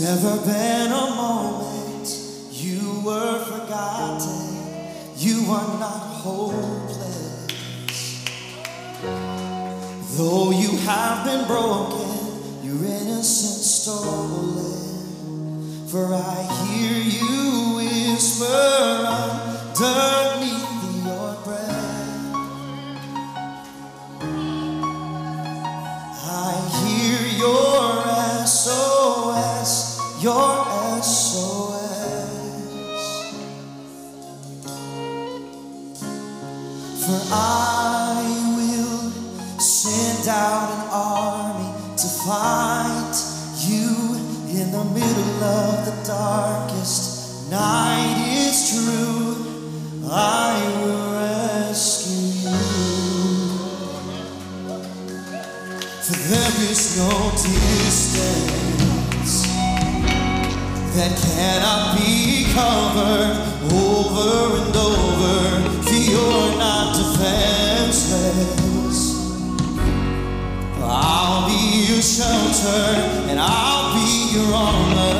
been a moment you were forgotten. You are not hopeless. Though you have been broken, your innocence stolen. For I hear you whisper underneath your SOS. For I will send out an army to fight you in the middle of the darkest night. It's true, I will rescue you. For there is no distance that cannot be covered over and over. You're not defenseless. I'll be your shelter and I'll be your armor.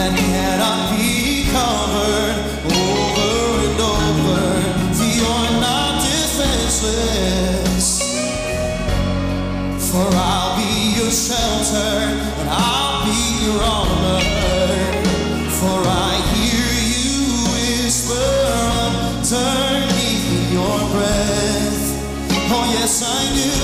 That cannot be covered over and over. You're not defenseless. For I'll be your shelter and I'll be your armor. For I hear you whisper underneath your breath. Oh, yes, I do.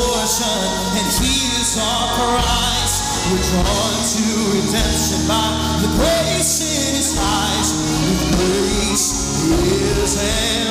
And he is our prize. We're drawn to redemption by the grace in his eyes. Grace is an